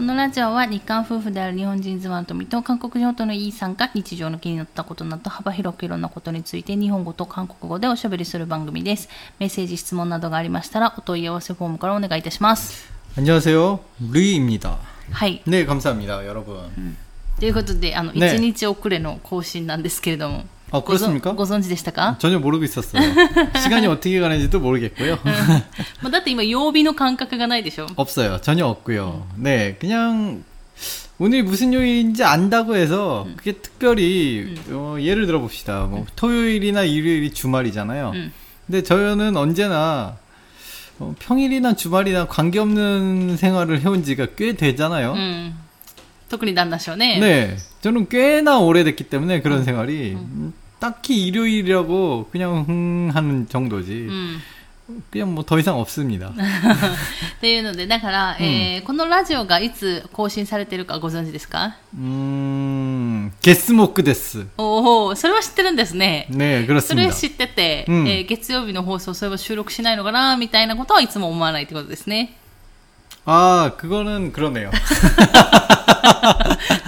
このラジオは日韓夫婦である日本人妻の富と韓国人夫のイーさんが日常の気になったことなど幅広くいろんなことについて日本語と韓国語でおしゃべりする番組です。メッセージ、質問などがありましたらお問い合わせフォームからお願いいたします。 안녕하세요. 루이입니다. はい。 네, 감사합니다, 여러분. ということで、あの、ね1日遅れの更新なんですけれども。 아, ご存 그렇습니까? ご存知でしたか 전혀 모르고 있었어요. 시간이 어떻게 가는지도 모르겠고요. まあだって今曜日の感覚がないでしょ 없어요. 전혀 없고요. 네, 그냥 오늘 무슨 요일인지 안다고 해서 그게 특별히 어, 예를 들어 봅시다. 뭐 토요일이나 일요일이 주말이잖아요. 음. 근데 저는 언제나 어, 평일이나 주말이나 관계없는 생활을 해온 지가 꽤 되잖아요. うん。特に旦那賞ね。 네, 저는 꽤나 오래됐기 때문에 그런 생활이 음, 딱히 일요일이라고 그냥 흥 하는 정도지 うん。 그냥 뭐 더 이상 없습니다. っていうので、だから、えーこのラジオがいつ更新されてるかご存知ですか 음, 게스모크 데스. おお、それは知ってるんですね。 네, それ 그렇습니다. 知ってて、うんえー月曜日の放送、それは収録しないのかな、みたいなことはいつも思わないってことですね。 아, 그거는 그러네요.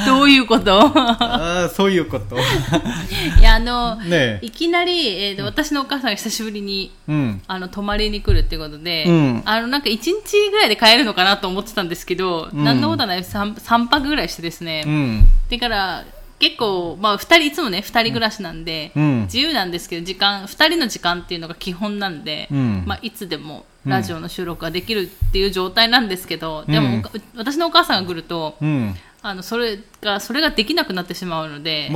どういうこと 아, 소유 것도. いや、あの、 네. いきなり、えーと私のお母さんが久しぶりに、 음. あの、泊まりに来るってことで、うんあの、なんか一日ぐらいで帰るのかなと思ってたんですけど、うんなんのことはない3、三泊ぐらいしてですね。 음. だから、 結構、まあ、2人いつもね2人暮らしなんで、うん、自由なんですけど時間2人の時間っていうのが基本なんで、うん、まあ、いつでもラジオの収録ができるっていう状態なんですけど、うん、でも、私のお母さんが来ると、あのそれがそれができなくなってしまうので。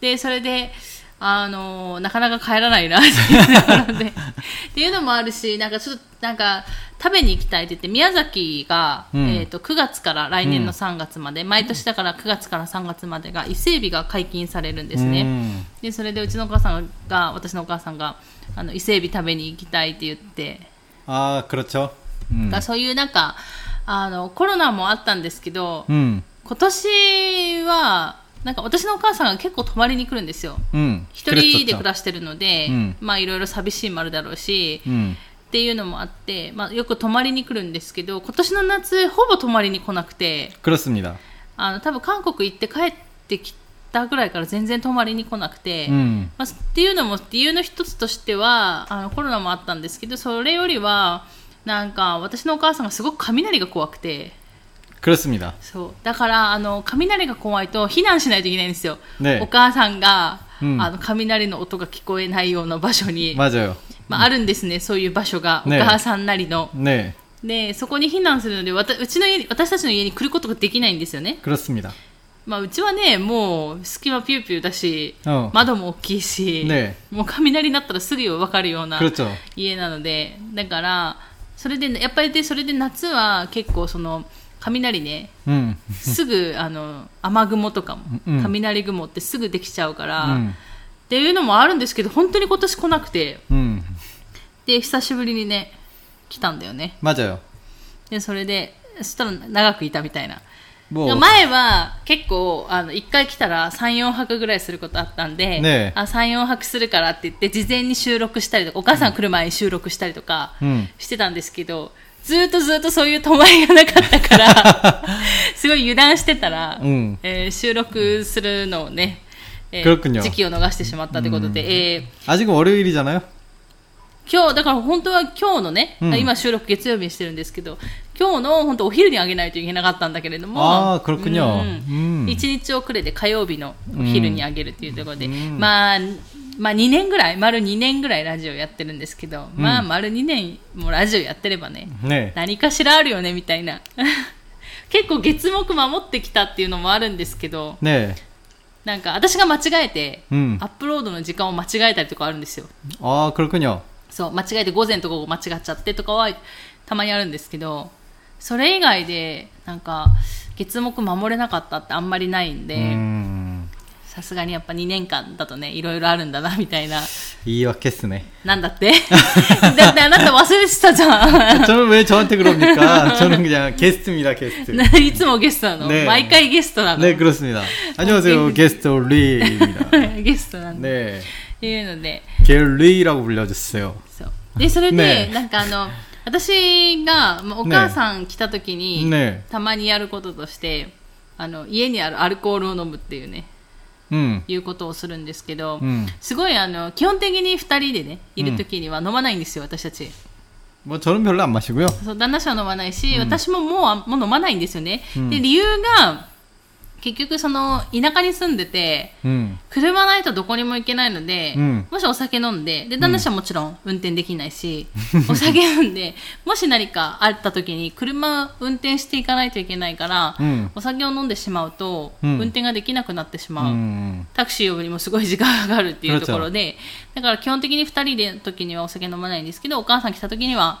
でそれであの、なかなか帰らないなっていうところで、っていうのもあるし、なんかちょっと、なんか、食べに行きたいって言って、宮崎が、うんえっ、と、9月から来年の3月まで、毎年だから9月から3月までが、伊勢海老が解禁されるんですね。 음. で、それでうちのお母さんが、私のお母さんが、あの、伊勢海老食べに行きたいって言って、 아, 그렇죠. 음. がそういうなんか、あの、コロナもあったんですけど、 음. 今年は、 なんか私のお母さんが結構泊まりに来るんですよ、うん、一人で暮らしてるので、うん、まあいろいろ寂しいもあるだろうし、うん、っていうのもあって、まあ、よく泊まりに来るんですけど今年の夏ほぼ泊まりに来なくてあの多分韓国行って帰ってきたぐらいから全然泊まりに来なくて、まあ、っていうのも理由の一つとしてはあのコロナもあったんですけどそれよりはなんか私のお母さんがすごく雷が怖くて。 그렇습니다. そう。だから、あの、雷が怖いと避難しないといけないんですよ。ねお母さんが、うんあの、雷の音が聞こえないような場所に、 맞아요. まあ、あるんですね、そういう場所が、ねお母さんなりの。 네. で、そこに避難するので、わたうちの家に、私たちの家に来ることができないんですよね。 그렇습니다. まあ、うちはね、もう、隙間ピューピューだし、うん窓も大きいし、ねもう雷になったらすぐわかるような 그렇죠. 家なので、だから、それで、やっぱりで、それで夏は結構その、 雷ね、 음. すぐあの雨雲とかも、うん雷雲ってすぐできちゃうから、 음. っていうのもあるんですけど本当に今年来なくて 음. で久しぶりにね来たんだよね 맞아요. でそれでそしたら長くいたみたいな、 뭐 前は結構あの1回来たら34泊ぐらいすることあったんで、ねえあ34泊するからって言って事前に収録したりとかお母さんが来る前に収録したりとか、 음. してたんですけど、 ずーっとずーっとそういう泊まりがなかったから、すごい油断してたら、うんえー収録するのをね、え 그렇군요 時期を逃してしまったということで、えー 아직은 월요일이잖아요. 今日、だから本当は今日のね、うん今収録月曜日にしてるんですけど、今日の本当お昼にあげないといけなかったんだけれども、 아, 그렇군요. うん 음. 一日遅れで火曜日のお昼にあげるっていうところで、うんまあ、 まあ2年ぐらい、丸2年ぐらいラジオやってるんですけど、まあ丸2年もラジオやってればね、 네. 何かしらあるよねみたいな結構月目守ってきたっていうのもあるんですけど 네. なんか私が間違えて、うんアップロードの時間を間違えたりとかあるんですよ 아, 그렇군요. そう間違えて午前と午後間違っちゃってとかはたまにあるんですけどそれ以外でなんか月目守れなかったってあんまりないんで 음. さすがにやっぱ2年間だとねいろいろあるんだなみたいな 이해했네. なんだってだってあなた忘れてたじゃん 저는 왜 저한테 그럽니까? 저는 그냥 게스트입니다, 게스트. いつもゲストなの、ね毎回ゲストなの、 네, 그렇습니다. 안녕하세요, 게스트 리입니다. ゲストなんで、 네. っていうので 겔리라고 불러주세요. そうでそれで、ねなんかあの 私が、まあお母さん来た時に、 네. たまにやることとして、あの、家にあるアルコールを飲むっていうね、 음. いうことをするんですけど、 음. すごいあの、基本的に二人でね、いる時には飲まないんですよ、私たち。 뭐 저는 별로 안 마시고요. そう旦那氏は飲まないし、私ももうあもう飲まないんですよね。で、理由が、 結局その田舎に住んでて、うん、車ないとどこにも行けないので、うん、もしお酒飲んでで旦那氏はもちろん運転できないし、うん、お酒飲んでもし何かあった時に車運転していかないといけないから、お酒を飲んでしまうと、運転ができなくなってしまう、タクシー呼ぶにもすごい時間がかかるっていうところでだから基本的に2人で時にはお酒飲まないんですけどお母さん来た時には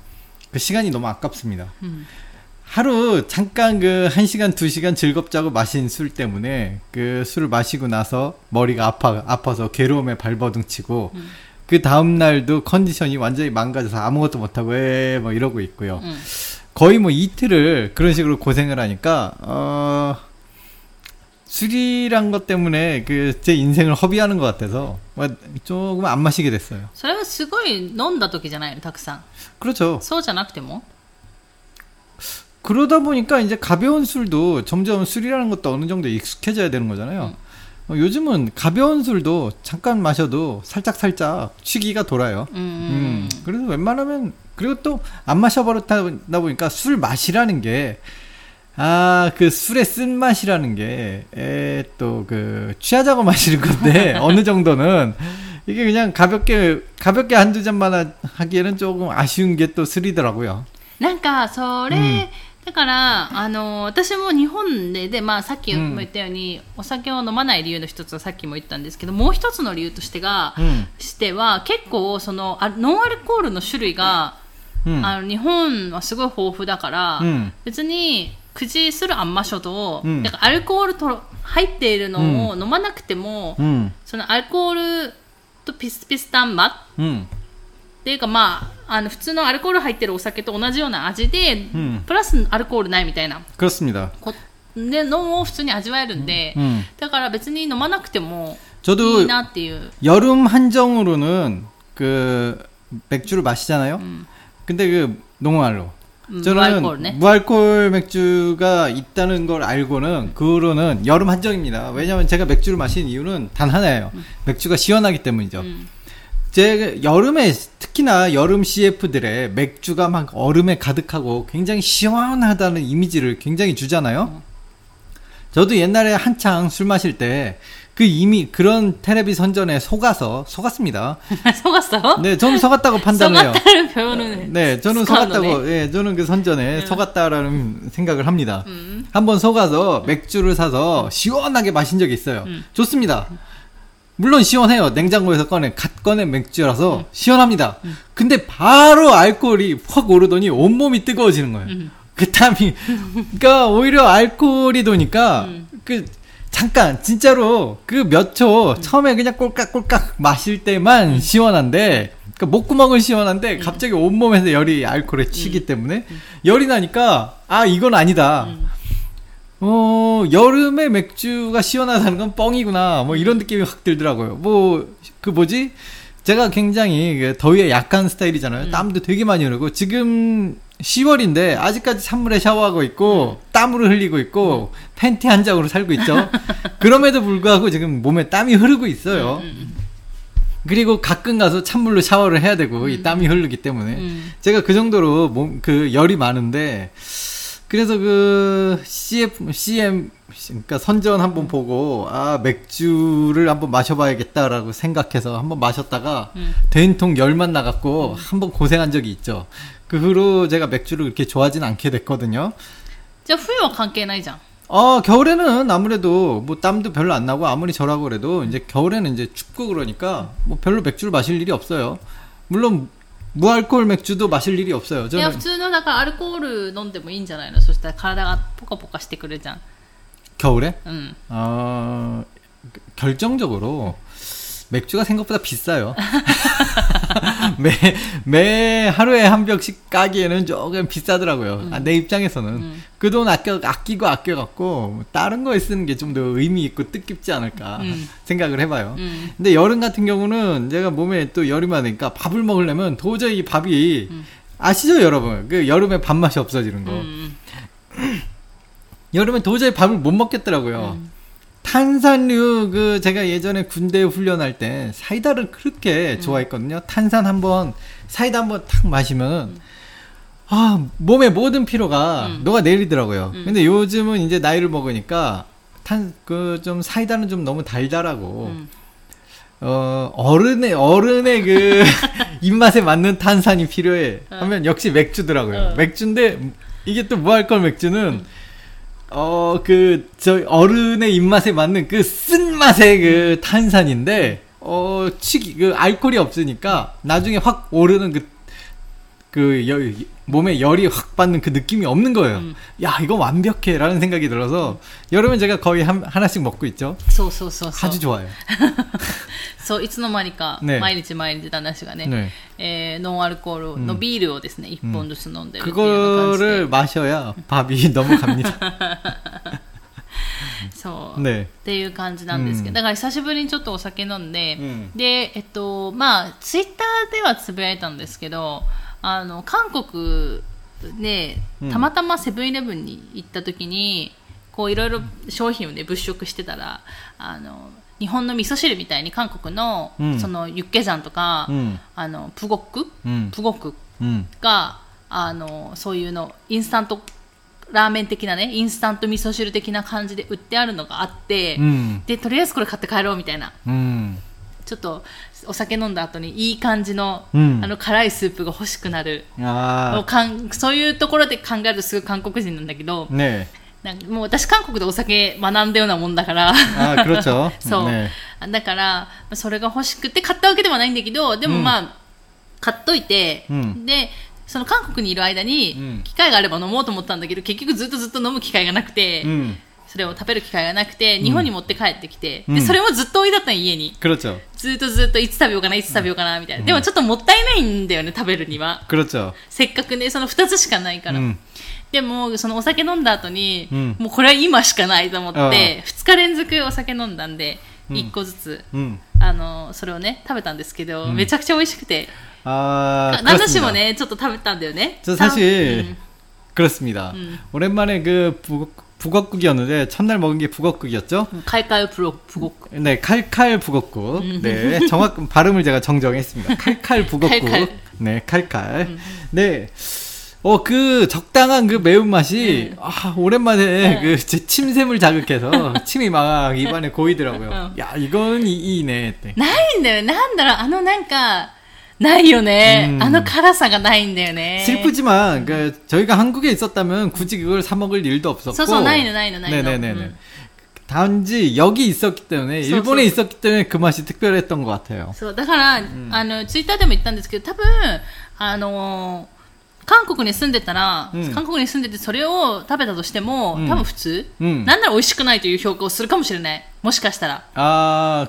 그 시간이 너무 아깝습니다. 음. 하루 잠깐 그 1시간 2시간 즐겁자고 마신 술 때문에 그 술을 마시고 나서 머리가 아파 아파서 괴로움에 발버둥 치고 음. 그 다음 날도 컨디션이 완전히 망가져서 아무것도 못 하고 에뭐 이러고 있고요. 음. 거의 뭐 이틀을 그런 식으로 고생을 하니까 어 술이란 것 때문에 그 제 인생을 허비하는 것 같아서 뭐 조금 안 마시게 됐어요. それはすごい飲んだ時じゃないの、たくさん。 그렇죠. そうじゃなくても 그러다 보니까 이제 가벼운 술도 점점 술이라는 것도 어느 정도 익숙해져야 되는 거잖아요. 어, 요즘은 가벼운 술도 잠깐 마셔도 살짝 살짝 취기가 돌아요. うんうん。 음, 그래서 웬만하면 그리고 또 안 마셔버렸다 보니까 술 맛이라는 게 아, 그 술의 쓴맛이라는 게, 에, 또, 그, 취하자고 마시는 건데, 어느 정도는, 이게 그냥 가볍게, 가볍게 한두 잔만 하- 하기에는 조금 아쉬운 게 또 술이더라고요. なんか、それ、うんだから、あの、私も日本で、で、まあ、さっきうんも言ったように、お酒を飲まない理由の一つはさっきも言ったんですけど、もう一つの理由としてが、 음, しては、結構、その、あノンアルコールの種類が、 음, あの、日本はすごい豊富だから、うん別に、 口するあんましょと、うんなんかアルコールと入っているのを飲まなくても、 음, そのアルコールとピスピスタンマ 음, っていうかまあ、あの普通のアルコール入ってるお酒と同じような味で、うんプラスアルコールないみたいな 그렇습니다. こでのを普通に味わえるんで、 음. だから別に飲まなくてもい 저도 いなっていう。 여름 한정으로는 그 맥주를 마시잖아요. 음. 근데 그 농알로. 음, 저는 무알콜 맥주가 있다는 걸 알고는 그로는 여름 한정입니다. 왜냐하면 제가 맥주를 마시는 이유는 단 하나예요. 음. 맥주가 시원하기 때문이죠. 음. 제 여름에 특히나 여름 CF들의 맥주가 막 얼음에 가득하고 굉장히 시원하다는 이미지를 굉장히 주잖아요. 저도 옛날에 한창 술 마실 때 그 이미 그런 테레비 선전에 속아서 속았습니다. 속았어? 네, 저는 속았다고 판단해요. 속았다는 표현은 네, 저는 속았다고. 예, 네, 저는 그 선전에 음. 속았다라는 생각을 합니다. 음. 한번 속아서 맥주를 사서 시원하게 마신 적이 있어요. 음. 좋습니다. 물론 시원해요. 냉장고에서 꺼낸 갓 꺼낸 맥주라서 음. 시원합니다. 음. 근데 바로 알코올이 확 오르더니 온몸이 뜨거워지는 거예요. 음. 그 땀이 그러니까 오히려 알코올이 도니까 그 잠깐 진짜로 그 몇 초 처음에 그냥 꼴깍꼴깍 마실 때만 시원한데 그러니까 목구멍은 시원한데 갑자기 온몸에서 열이 알코올에 치기 때문에 열이 나니까 아 이건 아니다. 어 여름에 맥주가 시원하다는 건 뻥이구나 뭐 이런 느낌이 확 들더라고요. 뭐 그 뭐지? 제가 굉장히 그 더위에 약한 스타일이잖아요. 땀도 되게 많이 흐르고 지금 10월인데 아직까지 찬물에 샤워하고 있고 땀으로 흘리고 있고 팬티 한 장으로 살고 있죠. 그럼에도 불구하고 지금 몸에 땀이 흐르고 있어요. 그리고 가끔 가서 찬물로 샤워를 해야 되고 이 땀이 흐르기 때문에 음. 제가 그 정도로 몸 그 열이 많은데 그래서 그 CF CM 그러니까 선전 한번 보고 아 맥주를 한번 마셔봐야겠다라고 생각해서 한번 마셨다가 음. 된통 열만 나갔고 한번 고생한 적이 있죠. 그 후로 제가 맥주를 그렇게 좋아하진 않게 됐거든요. じゃあ冬は関係ないじゃん。 어, 겨울에는 아무래도 뭐 땀도 별로 안 나고 아무리 저라고 그래도 이제 겨울에는 이제 춥고 그러니까 뭐 별로 맥주를 마실 일이 없어요. 물론 무알코올 맥주도 마실 일이 없어요. いや 저는 普通のだからアルコール飲んでもいいんじゃないのそしたら体がポカポカしてくるじゃん 겨울에 うん 어, 결정적으로 맥주가 생각보다 비싸요. 매, 매 하루에 한 병씩 까기에는 조금 비싸더라고요. 아, 음. 아, 내 입장에서는. 음. 그돈 아껴, 아끼고 아껴갖고, 뭐 다른 거에 쓰는 게 좀 더 의미 있고 뜻깊지 않을까 음. 생각을 해봐요. 음. 근데 여름 같은 경우는 제가 몸에 또 열이 많으니까 밥을 먹으려면 도저히 밥이, 음. 아시죠, 여러분? 그 여름에 밥맛이 없어지는 거. 음. 여름에 도저히 밥을 못 먹겠더라고요. 탄산류 그 제가 예전에 군대 훈련할 때 사이다를 그렇게 좋아했거든요. 탄산 한번 사이다 한번 탁 마시면은 아 몸의 모든 피로가 음. 녹아 내리더라고요. 음. 근데 요즘은 이제 나이를 먹으니까 탄 그 좀 사이다는 좀 너무 달달하고 うん어 어른의 어른의 그 입맛에 맞는 탄산이 필요해 하면 역시 맥주더라고요. 어. 맥주인데 이게 또 무알콜 맥주는 어 그 저 어른의 입맛에 맞는 그 쓴맛의 그 탄산인데 어 치기 그 알코올이 없으니까 나중에 확 오르는 그 그 몸에 열이 확 받는 그 느낌이 없는 거예요. 음. 야 이거 완벽해라는 생각이 들어서 여름에 제가 거의 한, 하나씩 먹고 있죠. そうそうそうそう 아주 좋아요. そういつの間にか、ね毎日毎日旦那氏がね 네. えーノンアルコールのビールをですね、一本ずつ飲んでるっていうような感じ 그거를 で 마셔야 밥이 넘어갑니다. そう、 네. っていう感じなんですけど、うんだから久しぶりにちょっとお酒飲んで、うんで、えっと、まあ、ツイッターではつぶやいたんですけど、 あの韓国でたまたまセブンイレブンに行った時に、こういろいろ商品を、ね、物色してたらあの日本の味噌汁みたいに韓国の,、そのユッケジャンとか、うん、あのプゴック、うん、プゴック？が、うん、あのそういうのインスタントラーメン的なねインスタント味噌汁的な感じで売ってあるのがあって、でとりあえずこれ買って帰ろうみたいな。ちょっとお酒飲んだ後にいい感じの,うん、あの辛いスープが欲しくなる。かんそういうところで考えるとすごい韓国人なんだけど、ね、なんかもう私韓国でお酒学んだようなもんだから。そう、ね、だからそれが欲しくて買ったわけではないんだけどでもまあ、うん、買っといて、うん、でその韓国にいる間に機会があれば飲もうと思ったんだけど、結局ずっとずっと飲む機会がなくて、それを食べる機会がなくて、日本に持って帰ってきて、うんで、それもずっと置いてあったの家に。 그렇죠. ずっとずっといつ食べようかな、いつ食べようかな、みたいな。でもちょっともったいないんだよね、食べるには。 그렇죠. せっかくね、その2つしかないから。 음, でも、そのお酒飲んだ後に、うんもうこれは今しかないと思っああて、2日連続お酒飲んだんで、うん1個ずつ、 음. あの、それをね、食べたんですけど、んめちゃくちゃ美味しくて、 아, 旦那氏 그렇습니다. もね、ちょっと食べたんだよね。 저 사실 うん 그렇습니다. 음. 오랜만에 그 북, 북엇국이었는데 첫날 먹은 게 북엇국이었죠. うんカイカイプロ、プゴック。 네, 칼칼 북엇국. 음. 네, 정확 발음을 제가 정정했습니다. 칼칼 북엇국. 칼칼. 네, 칼칼. 네. 어, 그 적당한 그 매운맛이 아, 오랜만에 네. 그 제 침샘을 자극해서 침이 막 입안에 고이더라고요. 어. 야, 이건 이, 이네. 네. ないんだよ。なんだろう、あのなんか、 ないよね。うんあの辛さがないんだよね。 슬프지만 그 저희가 한국에 있었다면 굳이 그걸 사 먹을 일도 없었고. そうそう、ないのないのないの。 네네네네. うん 단지 여기 있었기 때문에 소, 일본에 소. 있었기 때문에 그 맛이 특별했던 것 같아요. そう、だから、あの、ツイッターでも言ったんですけど、多分、あのー韓国に住んでたら、うん韓国に住んでてそれを食べたとしても、うん多分普通、うんなんなら美味しくないという評価をするかもしれない。もしかしたら。 아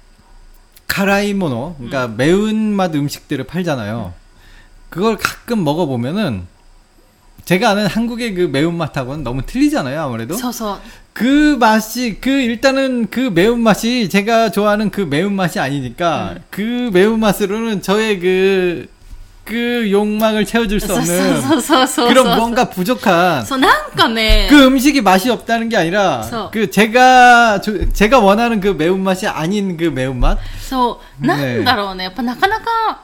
카라이모노 그러니까 음. 매운맛 음식들을 팔잖아요. 음. 그걸 가끔 먹어보면은 제가 아는 한국의 그 매운맛하고는 너무 틀리잖아요, 아무래도. 서서. 그 맛이, 그, 일단은 그 매운맛이 제가 좋아하는 그 매운맛이 아니니까, 음. 그 매운맛으로는 저의 그 그 욕망을 채워줄 수 そう 없는 そうそうそう。 그런 뭔가 부족한 そう、なんかね、 그 음식이 맛이 없다는 게 아니라 서. 그 제가 조- 제가 원하는 그 매운맛이 아닌 그 매운맛 そう、ねなんだろうね。やっぱなかなか、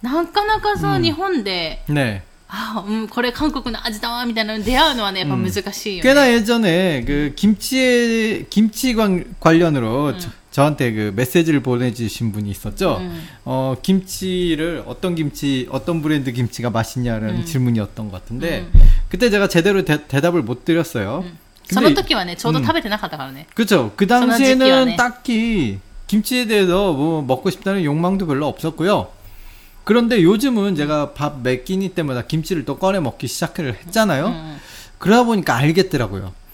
なかなかそう、うん日本で、 네. あうん、これ韓国の味だわ、みたいなのに出会うのはね、やっぱ難しいよ 꽤나 ね。 예전에 그 김치에 김치 관, 관련으로 저한테 그 메시지를 보내주신 분이 있었죠. 음. 어, 김치를 어떤 김치, 어떤 브랜드 김치가 맛있냐라는 음. 질문이었던 것 같은데, 음. 그때 제가 제대로 대, 답을못 드렸어요. 음. 저는 듣기만 해. 저도 음. 탑에 대나가다가 네 그쵸. 그 당시에는 딱히 김치에 대해서 뭐 먹고 싶다는 욕망도 별로 없었고요. 그런데 요즘은 음. 제가 밥 몇 끼니 때마다 김치를 또 꺼내 먹기 시작을 했잖아요. 그러다 보니까 알겠더라고요.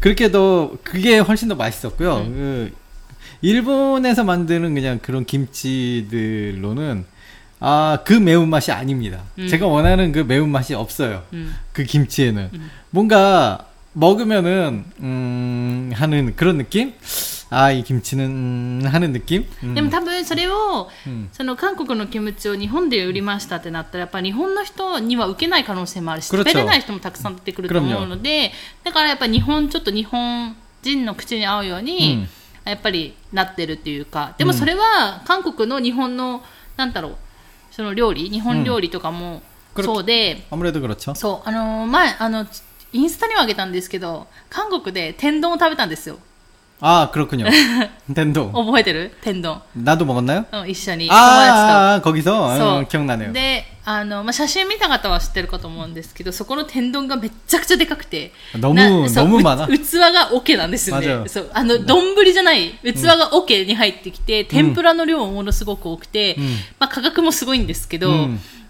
그렇게 더 그게 훨씬 더 맛있었고요. 그 일본에서 만드는 그냥 그런 김치들로는 아 그 매운 맛이 아닙니다. 음. 제가 원하는 그 매운 맛이 없어요. うん。그 김치에는 뭔가 먹으면은 음 하는 그런 느낌? 아 이 김치는 음, 하는 느낌? 음. でも多分それを、うんその韓国のキムチを日本で売りましたってなったらやっぱ日本の人には受けない可能性もあるし 그렇죠 食べれない人もたくさん出てくると思うのでだからやっぱ日本ちょっと日本人の口に合うように、やっぱりなってるっていうかでもそれは韓国の日本のなんだろうその料理日本料理とかもうんそうで、 아무래도 그렇죠. そうあのー前あのインスタにもあげたんですけど韓国で天丼を食べたんですよ 아 그렇군요. 된동. 覚えてる天丼 나도 먹었나요? うん一緒に友達と 아, 아, 거기서 そう 어, 기억나네요. であの、まあ、写真見た方は知ってるかと思うんですけどそこの天丼がめっちゃくちゃでかくて 너무 なそう 너무 う 많아. 器が桶なんですよ 맞아요 ねそうあの丼じゃない器が桶に入ってきて、天ぷらの量もものすごく多くて、うんまあ、価格もすごいんですけど、うん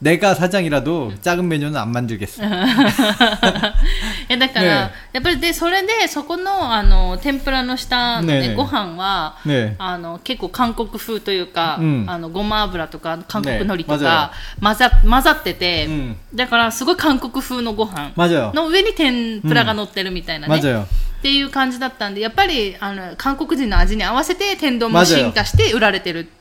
내가 사장이라도 작은 메뉴는 안 만들겠어. いやだから、ねやっぱりでそれでそこのあの天ぷらの下の、ねねえねえご飯は 네. あの結構韓国風というか、うんあのごま油とか韓国ね海苔と맞아요 か、混ざ混ざってて、うんだからすごい韓国風のご飯 맞아요. の上に天ぷらが乗ってるみたいなね、 맞아요. っていう感じだったんでやっぱりあの韓国人の味に合わせて天丼も 맞아요 進化して売られてるって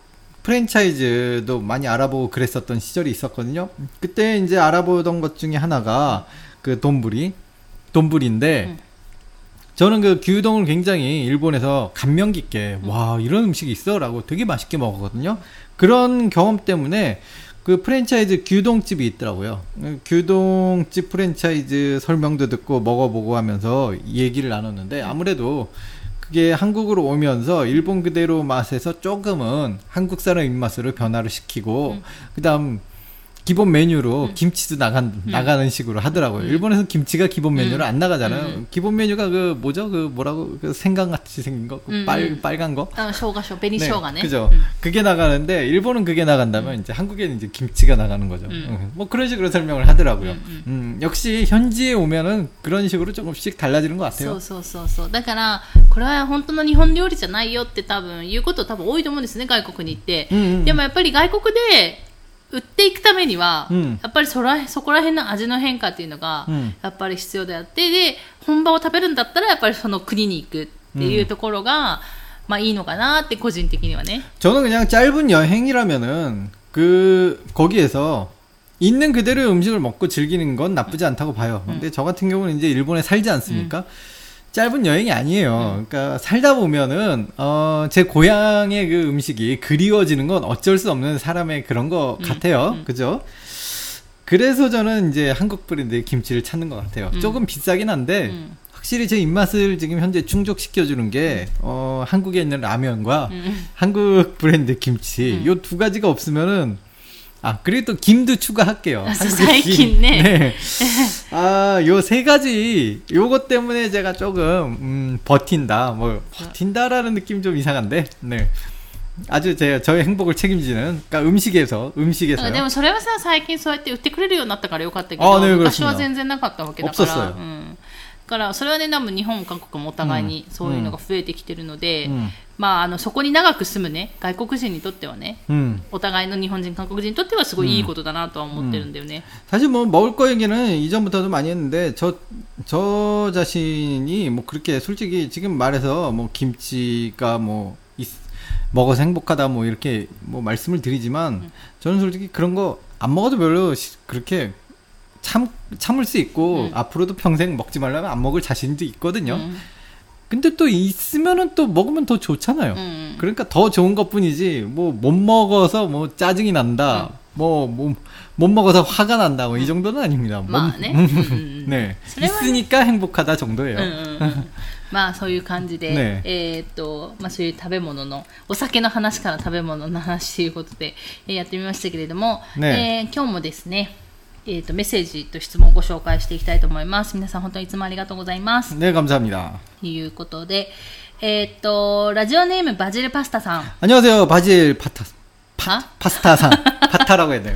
프랜차이즈도 많이 알아보고 그랬었던 시절이 있었거든요. 그때 이제 알아보던 것 중에 하나가 그 돈부리 돈부리인데 음. 저는 그 규동을 굉장히 일본에서 감명 깊게 와 이런 음식이 있어라고 되게 맛있게 먹었거든요. 그런 경험 때문에 그 프랜차이즈 규동집이 있더라고요. 그 규동집 프랜차이즈 설명도 듣고 먹어보고 하면서 얘기를 나눴는데 아무래도 그게 한국으로 오면서 일본 그대로 맛에서 조금은 한국 사람 입맛으로 변화를 시키고 그다음 기본 메뉴로 김치도 나간 나가는 식으로 하더라고요. 일본에서 김치가 기본 메뉴로 안 나가잖아요. 기본 메뉴가 그 뭐죠? 그 뭐라고 그 생강 같이 생긴 거, 그 음, 빨 음. 빨간 거. あの生姜紅生姜ね。 그죠. うん 그게 나가는데 일본은 그게 나간다면 이제 한국에는 이제 김치가 나가는 거죠. 음. 응. 뭐 그런 식으로 설명을 하더라고요. 음, 음, 역시 현지에 오면은 그런 식으로 조금씩 달라지는 것 そ 같아요. うそうそうそう。だから、これは本当の日本料理じゃないよって多分言うこと多分多いと思うんですね、外国に行って。うんうんでもやっぱり外国で 売っていくためには、うんやっぱりそらそこら辺の味の変化っていうのが、うんやっぱり必要であって、で、本場を食べるんだったらやっぱりその国に行くっていうところが、まあいいのかなって個人的にはね。 저는 그냥 짧은 여행이라면은 그 거기에서 있는 그대로의 음식을 먹고 즐기는 건 나쁘지 않다고 봐요. 근데 저 같은 경우는 이제 일본에 살지 않습니까? 짧은 여행이 아니에요. 그러니까 살다 보면은 어, 제 고향의 그 음식이 그리워지는 건 어쩔 수 없는 사람의 그런 거 같아요. 그죠? 그래서 저는 이제 한국 브랜드의 김치를 찾는 것 같아요. 조금 비싸긴 한데 음. 확실히 제 입맛을 지금 현재 충족시켜주는 게 어, 한국에 있는 라면과 음. 한국 브랜드 김치 요두 가지가 없으면은 아 그리고 또 김도 추가할게요. 아, 한국의 사이킨 네. 네. 아요 세 가지 요것 때문에 제가 조금 음, 버틴다. 뭐 버틴다라는 느낌 좀 이상한데. 네. 아주 제 저의 행복을 책임지는 그러니까 음식에서 あ 음식에서요. でもそれはさ最近そうやって売ってくれるようになったからよかったけど、あね昔は全然なかったわけだから 없었어요 うん、だ からそれはね多分日本も韓国もお互いにそういうのが増えてきてるので、うんまああのそこに長く住むね外国人にとってはね 음. お互いの日本人韓国人にとってはすごいいいことだなとは思ってるんだよね、 사실 뭐 먹을 거 얘기는 이전부터도 많이 했는데 저 저 자신이 뭐 그렇게 솔직히 지금 말해서 뭐 김치가 뭐 있- 먹어서 행복하다 뭐 이렇게 뭐 말씀을 드리지만 저는 솔직히 그런 거 안 먹어도 별로 시- 그렇게 참 참을 수 있고 음. 앞으로도 평생 먹지 말라면 안 먹을 자신도 있거든요. 음. 근데 또 있으면은 또 먹으면 더 좋잖아요. 음. 그러니까 더 좋은 것뿐이지 뭐 못 먹어서 뭐 짜증이 난다. 뭐, 뭐, 못 먹어서 화가 난다, 뭐, 이 정도는 아닙니다. 뭐, 네. 네. 있으니까 행복하다 정도예요. まあそういう感じで、ね、えっと、まあそういう食べ物の、お酒の話から食べ物の話ということで、えー、やってみましたけれども、ね、えー、今日もですね、 えーっとメッセージと質問をご紹介していきたいと思います皆さん本当にいつもありがとうございます 네, 감사합니다. ということでえーっとラジオネームバジルパスタさん 안녕하세요. 바질 파타 は 파스타상 파타라고 해야 돼요.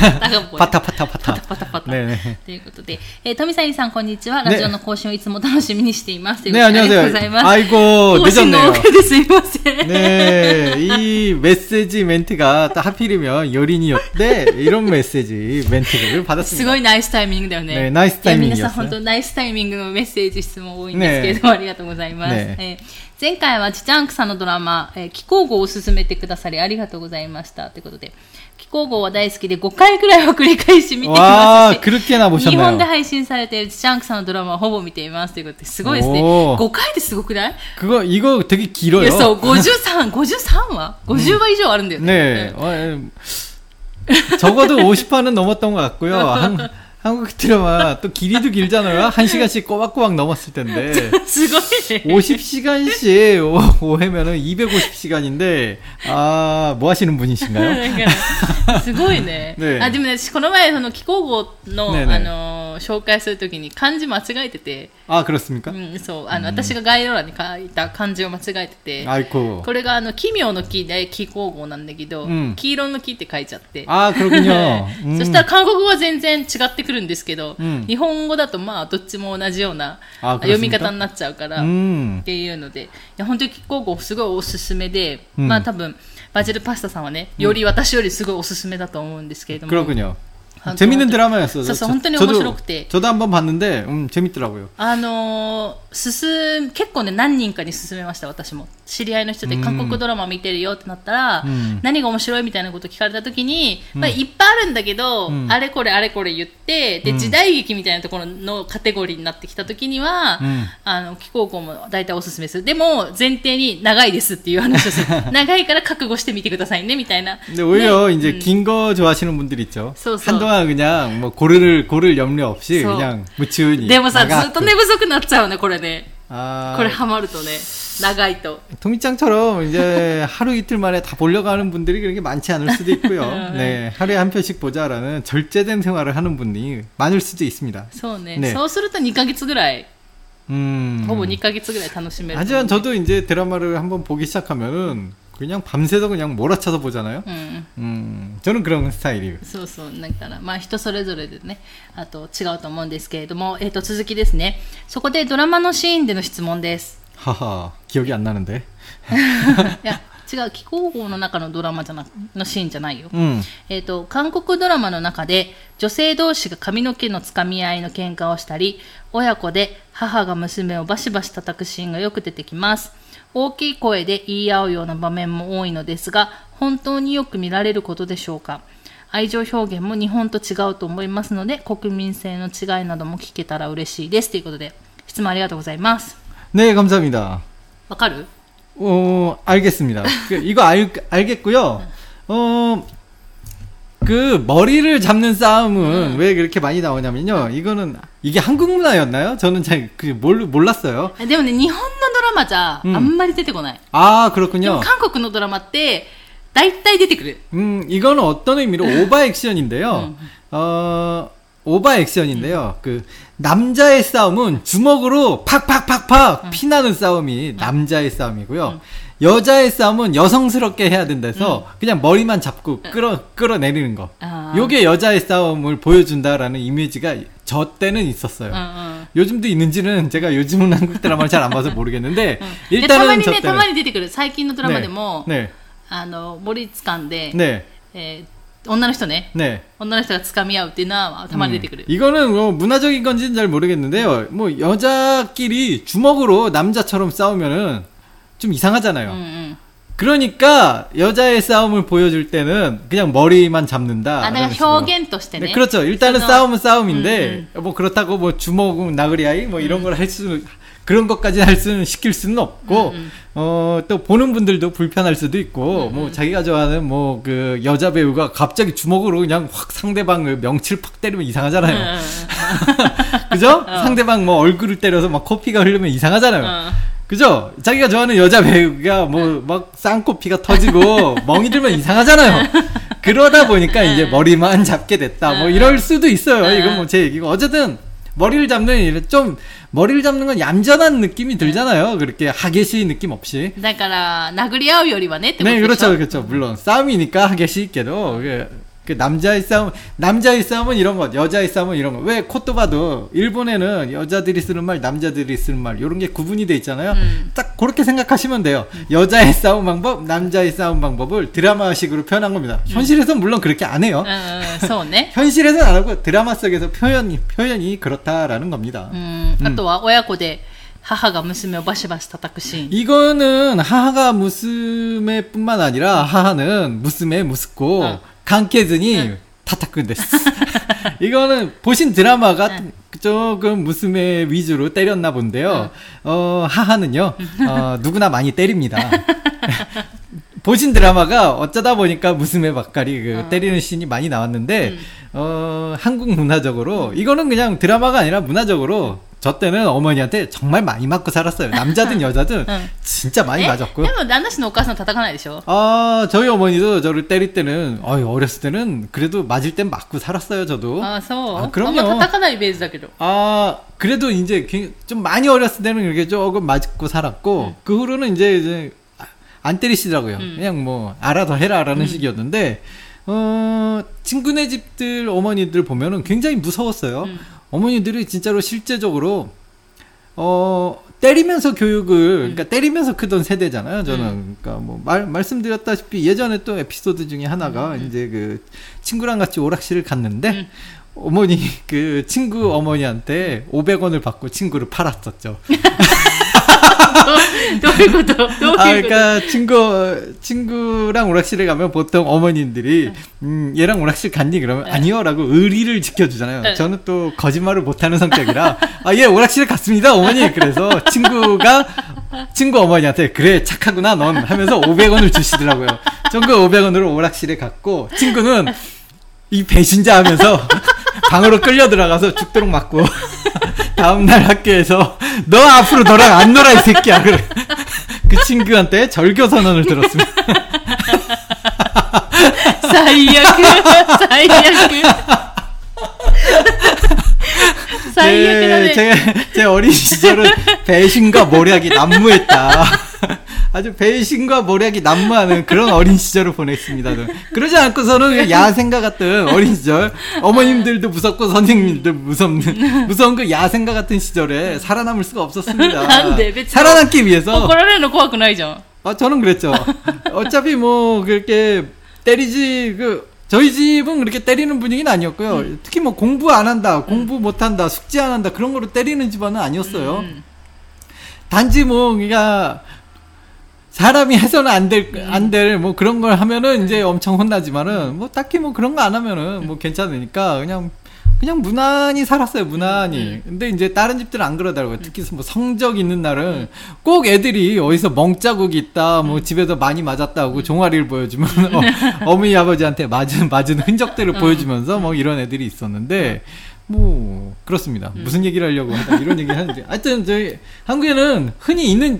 パタがこれ 파타 파타 파타. パタパタ 네, 네. ということで、えー、富谷さんこんにちはラジオの更新をいつも楽しみにしています、という 네, ことでありがとうござい 안녕하세요. ます 아이고, 更新の 늦었네요. 遅れですいません 네, 이 메시지 멘트가 딱 하필이면 여린이었대 이런 메시지 멘트를 す 받았습니다. ごいナイスタイミングだよね。ねナイスタイミングいや皆さんですね本当ナイスタイミングのメッセージ質問多いんですけれども、ありがとうございます。ねえー前回はチチャンクさんのドラマ、えー、気候号を勧めてくださりありがとうございま した。ということで、気候号は大好きで5回くらいは繰り返し見ていま 와, すし、 그렇게나 日本で 보셨나요? 配信されているチチャンクさんのドラマはほぼ見ていますということですごいですね。おー5回ってすごくない 그거 이거 되게 い 길어요. や、そう、53、53話 ?50 話以上あるんだよね。 네. 어, 예. 적어도 50화는 넘었던 것 같고요. 한, 한국 드라마 또 길이도 길잖아요. 한 시간씩 꼬박꼬박 넘었을 텐데. すごいね。 50시간씩 5회면은 250시간인데, 아, 뭐 하시는 분이신가요? だからすごいねねあでもね私この前その気候号の、ねえねえあの ー紹介するときに漢字間違えてて、 아, 그렇습니까? うん、そうあの、私が概要欄に書いた漢字を間違えてて、 아이고. これがあの奇妙の木で気候号なんだけど、うん黄色の木って書いちゃって、 아, 그렇군요. 음. そしたら韓国語は全然違ってくるんですけど、うん日本語だとまあどっちも同じようなあ読み方になっちゃうから、 음. っていうので、いや本当に気候号すごいおすすめで、うんまあ多分バジルパスタさんはね、より私よりすごいおすすめだと思うんですけれども、 그렇군요. 아, 재밌는 또- 드라마였어요. 저- 저- 혼돈이 저도- 오모시로쿠테. 저도 한번 봤는데, 음, 재밌더라고요. あのー進結構ね何人かに勧めました私も 知り合いの人でうん韓国ドラマ見てるよってなったら、うん何が面白いみたいなこと聞かれた時に、まあ、いっぱいあるんだけど、うんあれこれあれこれ言ってでうん時代劇みたいなところのカテゴリーになってきた時には、うんあの気候校も大体おすすめするでも前提に長いですっていう話をする長いから覚悟してみてくださいねみたいな 근데 오히려 네. 이제 음. 긴 거 좋아하시는 분들 있죠. 소, 소. 한동안 그냥 뭐 고를 고를 염려 없이 소. 그냥 무치우니. でもさず 나가- っと寝不足になっちゃうねこれね 아, これハマるとね 長いと 통미짱처럼 이제 하루 이틀 만에 다 보려고 하는 분들이 그렇게 많지 않을 수도 있고요. 네, 하루에 한 편씩 보자라는 절제된 생활을 하는 분이 많을 수도 있습니다. そうねねそうすると2ヶ月ぐらい 음. ほぼ2ヶ月ぐらい楽しめると思う。 하지만 저도 이제 드라마를 한번 보기 시작하면은 그냥 밤새도 그냥 몰아쳐서 보잖아요. うん、 음, 저는 그런 스타일이에요. そうそう、だから、まあ人それぞれでね、あと違うと思うんですけれども、えっ、と続きですね。そこでドラマのシーンでの質問です。 하하, 기억이 안 나는데. いや、違う、気候法の中のドラマじゃなのシーンじゃないよ。 음, えっ、と、韓国ドラマの中で、女性同士が髪の毛のつかみ合いの喧嘩をしたり、親子で母が娘をバシバシ叩くシーンがよく出てきます。大きい声で言い合うような場面も多いのですが、本当によく見られることでしょうか愛情表現も日本と違うと思いますので、国民性の違いなども聞けたら嬉しいです。ということで、質問ありがとうございます。 네, 감사합니다. わかる 어, 알겠습니다. 그, 이거 알, 알겠고요. 어, 그 머리를 잡는 싸움은 왜 그렇게 많이 나오냐면요. 이거는 이게 한국 문화였나요? 저는 잘그 몰랐어요. でもね、日本のドラマじゃ、うんあんまり出てこない。 아 でも 그렇군요. 韓国のドラマって、大体出てくる。 음 이거는 어떤 의미로 오바 액션인데요. 어 오바 액션인데요. 그 남자의 싸움은 주먹으로 팍팍팍팍 피나는 싸움이 남자의 싸움이고요. 여자의 싸움은 여성스럽게 해야 된다해서 그냥 머리만 잡고 끌어 끌어내리는 거. 아. 요게 여자의 싸움을 보여준다라는 이미지가 저 때는 있었어요. うんうん。 요즘도 있는지는 제가 요즘은 한국 드라마를 잘 안 봐서 모르겠는데 で、たま 일단은 に 저 ね、たま 때는 に出てくる。最近のドラマでも、 네, あの、森掴んで、 네, えー 女の人ね、 네. 女の人が掴み合うっていうのはたまに出てくる。 음, 이거는 뭐 문화적인 건지는 잘 모르겠는데요. 뭐 여자끼리 주먹으로 남자처럼 싸우면은 좀 うん 이상하잖아요. うん。 그러니까 여자의 싸움을 보여줄 때는 그냥 머리만 잡는다. あ、だから表現としてね。 네, 그렇죠. 일단은 その 싸움은 싸움인데 뭐 그렇다고 뭐 주먹은 나그리아이 뭐 이런 걸 할 수는 그런 것까지 할 수는 시킬 수는 없고 음, 음. 어또 보는 분들도 불편할 수도 있고 음, 음. 뭐 자기가 좋아하는 뭐 그 여자 배우가 갑자기 주먹으로 그냥 확 상대방을 그 명치를 팍 때리면 이상하잖아요. 음, 그죠? 어. 상대방 뭐 얼굴을 때려서 막 커피가 흐르면 이상하잖아요. 어. 그죠? 자기가 좋아하는 여자 배우가 뭐 막 쌍코피가 터지고 멍이 들면 이상하잖아요. 그러다 보니까 이제 머리만 잡게 됐다. 뭐 이럴 수도 있어요. 이건 뭐 제 얘기고 어쨌든 머리를 잡는 좀 머리를 잡는 건 얌전한 느낌이 들잖아요. 그렇게 하게시 느낌 없이. 그러니까 나그리아우 요리바네. 네, 그렇죠, 그렇죠. 물론 싸움이니까 하게시 있게도 네, 그렇죠, 그렇죠. 그 남자의 싸움, 남자의 싸움은 이런 것, 여자의 싸움은 이런 것. 왜 코토바도 일본에는 여자들이 쓰는 말, 남자들이 쓰는 말 이런 게 구분이 돼 있잖아요. 음. 딱 그렇게 생각하시면 돼요. 여자의 싸움 방법, 남자의 싸움 방법을 드라마식으로 표현한 겁니다. 현실에서는 물론 그렇게 안 해요. 음, 현실에서는 안 하고 드라마 속에서 표현이 표현이 그렇다라는 겁니다. 음, 음. 또 와오야코데 母가 무스메 바시바시 타타쿠신. 이거는 하하가 무스메뿐만 아니라 하하는 무스메 무스고 어. 강케즈니 타타쿠데스. 이거는 보신 드라마가 조금 무스메 위주로 때렸나 본데요. 어 하하는요 어, 누구나 많이 때립니다. 보신 드라마가 어쩌다 보니까 무스메 막가리 그 때리는 씬이 많이 나왔는데 어 한국 문화적으로 이거는 그냥 드라마가 아니라 문화적으로 저 때는 어머니한테 정말 많이 맞고 살았어요. 남자든 여자든 응. 진짜 많이 맞았고요. 나나씨는 오가서 다닥하나이죠. 아, 저희 어머니도 저를 때릴 때는, 어이, 어렸을 때는 그래도 맞을 땐 맞고 살았어요, 저도. 아, 서. 아, 그럼요. 엄마 다닥하나 이베이즈다기로. 아, 그래도 이제 그 좀 많이 어렸을 때는 이렇게 조금 맞고 살았고, 응. 그 후로는 이제, 이제 안 때리시더라고요. 응. 그냥 뭐, 알아서 해라라는 식이었는데, 어, 친구네 집들 어머니들 보면은 굉장히 무서웠어요. 음. 어머니들이 진짜로 실제적으로, 어, 때리면서 교육을, 그러니까 때리면서 크던 세대잖아요, 저는. 그러니까 뭐, 말, 말씀드렸다시피 예전에 또 에피소드 중에 하나가 이제 그 친구랑 같이 오락실을 갔는데, 어머니, 그 친구 어머니한테 500원을 받고 친구를 팔았었죠. 또 이거 또, 또 아, 그러니까 친구 친구랑 오락실에 가면 보통 어머님들이 네. 음, 얘랑 오락실 갔니 그러면 네. 아니요라고 의리를 지켜주잖아요. 네. 저는 또 거짓말을 못하는 성격이라 아, 얘 오락실에 갔습니다 어머니. 그래서 친구가 친구 어머니한테 그래 착하구나 넌 하면서 500원을 주시더라고요. 전그 500원으로 오락실에 갔고 친구는 이 배신자 하면서 방으로 끌려 들어가서 죽도록 맞고 다음날 학교에서 너 앞으로 너랑 안 놀아 이 새끼야 그래. 그 친구한테 절교 선언을 들었습니다. 사이야크 사이야크 제, 제, 제 어린 시절은 배신과 모략이 난무했다. 아주 배신과 모략이 난무하는 그런 어린 시절을 보냈습니다. 그러지 않고서는 야생가 같은 어린 시절, 어머님들도 무섭고 선생님들도 무섭는 무서운 그 야생가 같은 시절에 살아남을 수가 없었습니다. 살아남기 위해서. 아, 저는 그랬죠. 어차피 뭐 그렇게 때리지 그 저희 집은 그렇게 때리는 분위기는 아니었고요. 음. 특히 뭐 공부 안 한다, 공부 음. 못 한다, 숙제 안 한다 그런 거로 때리는 집안은 아니었어요. 음. 단지 뭐 그러니까 사람이 해서는 안 될, 안 될, 뭐 그런 걸 하면은 이제 엄청 혼나지만은, 뭐 딱히 뭐 그런 거 안 하면은 뭐 괜찮으니까, 그냥 그냥 무난히 살았어요, 무난히. 음, 근데 이제 다른 집들은 안 그러더라고요. 특히 뭐 성적 있는 날은 꼭 애들이 어디서 멍자국이 있다, 뭐 집에서 많이 맞았다고 종아리를 보여주면 어, 머니 아버지한테 맞은, 맞은 흔적들을 보여주면서 뭐 이런 애들이 있었는데, 뭐, 그렇습니다. 무슨 얘기를 하려고 이런 얘기 하는데. 하여튼 저희 한국에는 흔히 있는,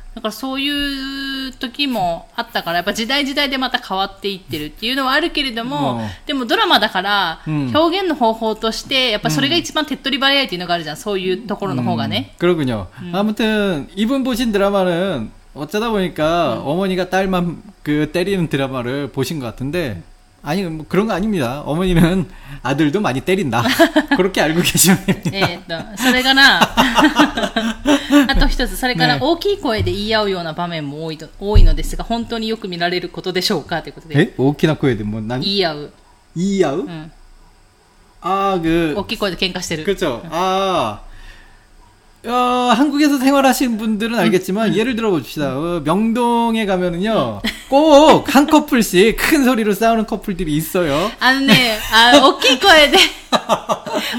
だからそういう時もあったからやっぱ時代時代でまた変わっていってるっていうのはあるけれども、うんでもドラマだからうん表現の方法としてやっぱそれが一番手っ取り早いっていうのがあるじゃんそういうところの方がね。 음, 그렇군요. 아무튼 이분 보신 드라마는 어쩌다 보니까 어머니가 딸만 그 때리는 드라마를 보신 것 같은데 아니 뭐 그런 거 아닙니다. 어머니는 아들도 많이 때린다. 그렇게 알고 계시면 됩니다. えーっと、それかな、あと一つ、それからね大きい声で言い合うような場面も多いと多いのですが、本当によく見られることでしょうかということで、 에? 오키나 코에드 뭐 난, 言い合う、 이야우? うん、 아, 그, 大きい声で喧嘩してる。 그렇죠. 아, 어, 한국에서 생활하시는 분들은 알겠지만 예를 들어 봅시다. 어, 명동에 가면은요. 꼭 한 커플씩 큰 소리로 싸우는 커플들이 있어요. あのね、あ大きい声で、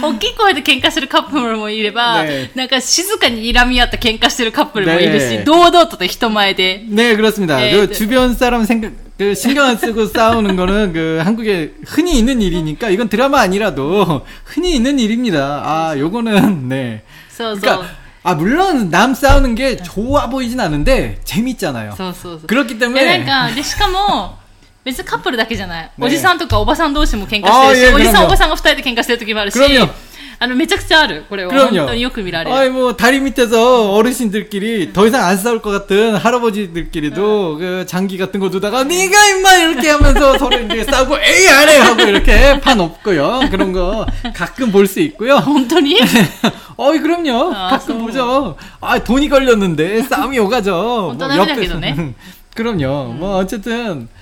大きい声で喧嘩するカップルもいれば、ねなんか静かに睨み合って喧嘩してるカップルもいるし、ね堂々とと人前で。 네, 그렇습니다. 네, 그 네. 주변 사람 생각, 그 신경 안 쓰고 싸우는 거는 그 한국에 흔히 있는 일이니까 이건 드라마 아니라도 흔히 있는 일입니다. 아, 요거는 네. そうそう。 그러니까 아 물론 남 싸우는 게 좋아 보이진 않은데 재밌잖아요. そうそうそう。 그렇기 え 때문에 なんか、で、しかも、 別にカップルだけじゃない。ねおじさんとかおばさん同士も喧嘩あーいやしてるし、おじさん 그럼요 おばさんが二人で喧嘩してる時もあるし 그럼요 、あの、めちゃくちゃある。これは。本 그럼요. 当によく見られる。 아이 뭐 다리 밑에서 어르신들끼리 더 이상 안 싸울 것 같은 할아버지들끼리도 그 장기 같은 거 두다가 네가 임마 이렇게 하면서 서로 이제 싸우고 에이 안해 하고 이렇게 판 없고요. 그런 거 가끔 볼 수 있고요. 本当に 어이 그럼요. 아, 가끔 소. 보죠. 아 돈이 걸렸는데 싸움이 오가죠. 혼자 남이라기도네. 그럼요. 뭐 어쨌든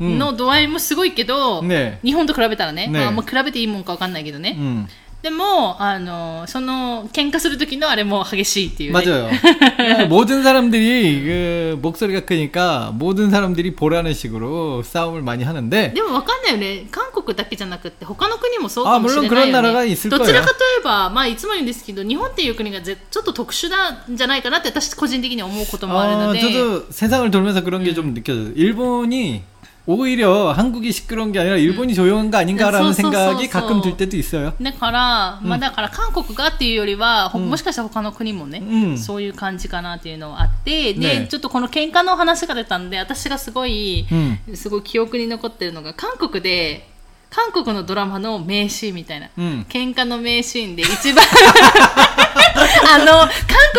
の度合いもすごいけど、 네. 日本と比べたらね、ねまあ、もう比べていいもんかわかんないけどね、 음. でもあのその喧嘩する時のあれも激しいっていうね 맞아요. 네, 모든 사람들이 그 목소리가 크니까 모든 사람들이 보라는 식으로 싸움을 많이 하는데 でもわかんないよね韓国だけじゃなくって他の国もそうあかもしれないよ、ね、 물론그런나라가있을 ど 거예요 ちらかといえば、まあ、いつも言うんですけど日本っていう国がぜちょっと特殊なんじゃないかなって私個人的に思うこともある 아, ので、 저도 세상을 돌면서 그런 게 좀 느껴져요. 일본이 오히려 한국이 시끄러운 게 아니라 일본이 조용한 거 아닌가라는 음, 소, 소, 소, 생각이 소. 가끔 들 때도 있어요. だから、まあだから韓国がっていうよりは、ほもしかしたら他の国もね、うんそういう感じかなっていうのはあって、で、ねちょっとこの喧嘩の話が出たんで、私がすごい、 음. すごい記憶に残ってるのが、韓国で、韓国のドラマの名シーンみたいな。 음. 喧嘩の名シーンで一番あの、韓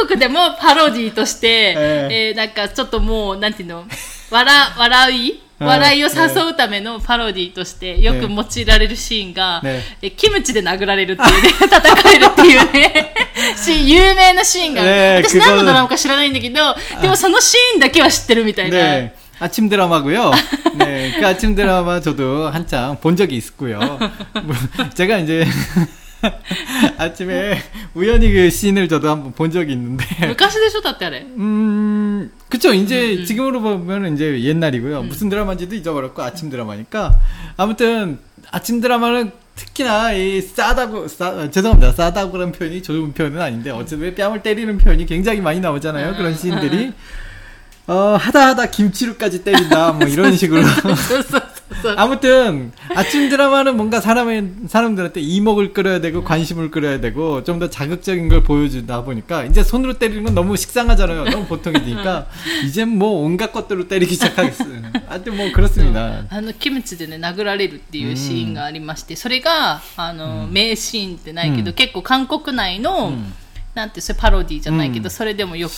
国でもパロディーとして、ええーなんかちょっともう、なんていうの、笑、笑いうん 笑いを誘うためのパロディーとしてよく用いられるシーンが、ねえキムチで殴られるっていうね、戦えるっていうね、シーン有名なシーンがある、ね私何のドラマか知らないんだけど、でもそのシーンだけは知ってるみたいな。 네. 아침 드라마고요. 네, 그 아침 드라마 저도 한창 본 적이 있고요. 뭐, 제가 이제 아침에 우연히 그 씬을 저도 한번 본 적이 있는데. 가시대쇼다때래 음, 그쵸. 이제 음, 음. 지금으로 보면 이제 옛날이고요. 음. 무슨 드라마인지도 잊어버렸고 아침 드라마니까. 아무튼 아침 드라마는 특히나 이 싸다고 싸 아, 죄송합니다 싸다고 그런 표현이 좋은 표현은 아닌데 어쨌든 뺨을 때리는 표현이 굉장히 많이 나오잖아요. 그런 씬들이. 어, 하다 하다 김치루까지 때린다 뭐 이런 식으로 そうそうそう 아무튼 아침 드라마는 뭔가 사람의 사람들한테 이목을 끌어야 되고 관심을 끌어야 되고 좀 더 자극적인 걸 보여주다 보니까 이제 손으로 때리는 건 너무 식상하잖아요. 너무 보통이니까 이제 뭐 온갖 것들로 때리기 시작하겠어요. 하여튼 뭐 그렇습니다. あのキムチでね殴られるっていうシーンがありまして、それがあの、名シーンってないけど、うん結構韓国内の、なんてそれパロディじゃないけど、うんそれでもよく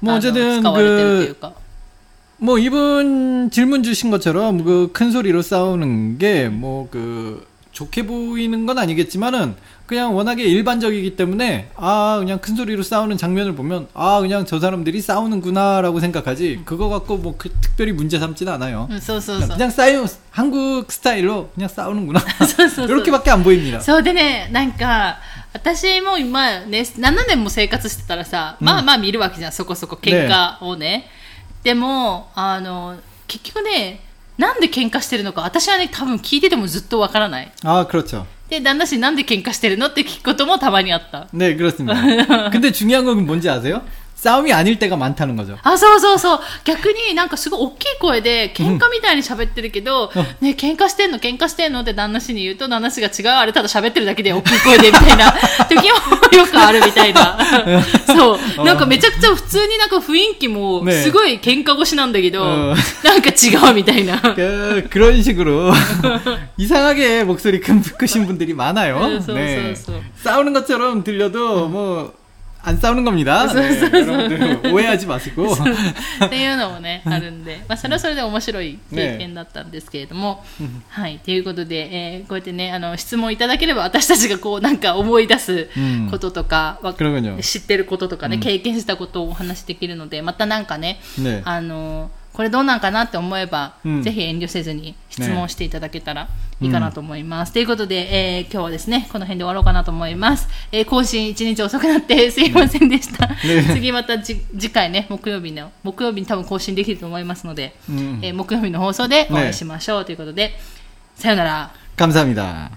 もうあの 어쨌든 使われてるっていうか。 뭐 이분 질문 주신 것처럼 그 큰 소리로 싸우는 게 뭐 그 좋게 보이는 건 아니겠지만은 그냥 워낙에 일반적이기 때문에 아 그냥 큰 소리로 싸우는 장면을 보면 아 그냥 저 사람들이 싸우는구나라고 생각하지 그거 갖고 뭐 그 특별히 문제 삼지는 않아요. うん、そうそうそう。 그냥 싸요 한국 스타일로 그냥 싸우는구나 そうそうそう 이렇게밖에 안 보입니다. そうでね、なんか、 私も今ね、7年も生活してたらさ、まあまあ見るわけじゃん、そこそこ喧嘩をね。でも、あの、結局ね、なんで喧嘩してるのか、私はね、多分聞いててもずっとわからない。 아 그렇죠. で、旦那氏なんで喧嘩してるのって聞くこともたまにあった。 네 그렇습니다. 근데 중요한 건 뭔지 아세요? 싸움이 아닐 때가 많다는 거죠. あ、そうそうそう。逆になんかすごい大きい声で喧嘩みたいに喋ってるけど、ね、喧嘩してんの喧嘩してんのって旦那氏に言うと、旦那氏が違う、あれただ喋ってるだけで大きい声でみたいな時もよくあるみたいな。そう。なんかめちゃくちゃ普通になんか雰囲気もねすごい喧嘩腰なんだけど、うんなんか違うみたいな。 그, 그런 식으로 이상하게 목소리 큰, 크신 분들이 많아요. 네, 소, 네. 소, 소. 싸우는 것처럼 들려도 뭐 안 싸우는 겁니다. 소, 네, 소, 소. 여러분들 오해하지 마시고. っていうのもね、あるんで、まあ、それはそれで面白い経験だったんですけれども、はい、ということで、えーこうやってね、あの、質問いただければ、私たちがこう、なんか思い出すうんこととか、わ 그러군요. 知ってることとかね、経験したことをお話しできるので、またなんかね、 네. あの、 これどうなんかなって思えば、うんぜひ遠慮せずに質問していただけたらいいかなと思います。ということで、えー今日はですね、この辺で終わろうかなと思います。えー更新1日遅くなってすいませんでした。ね次またじ次回ね、木曜日の、木曜日に多分更新できると思いますので、 음, えー木曜日の放送でお会いしましょうということで、さよなら。 감사합니다.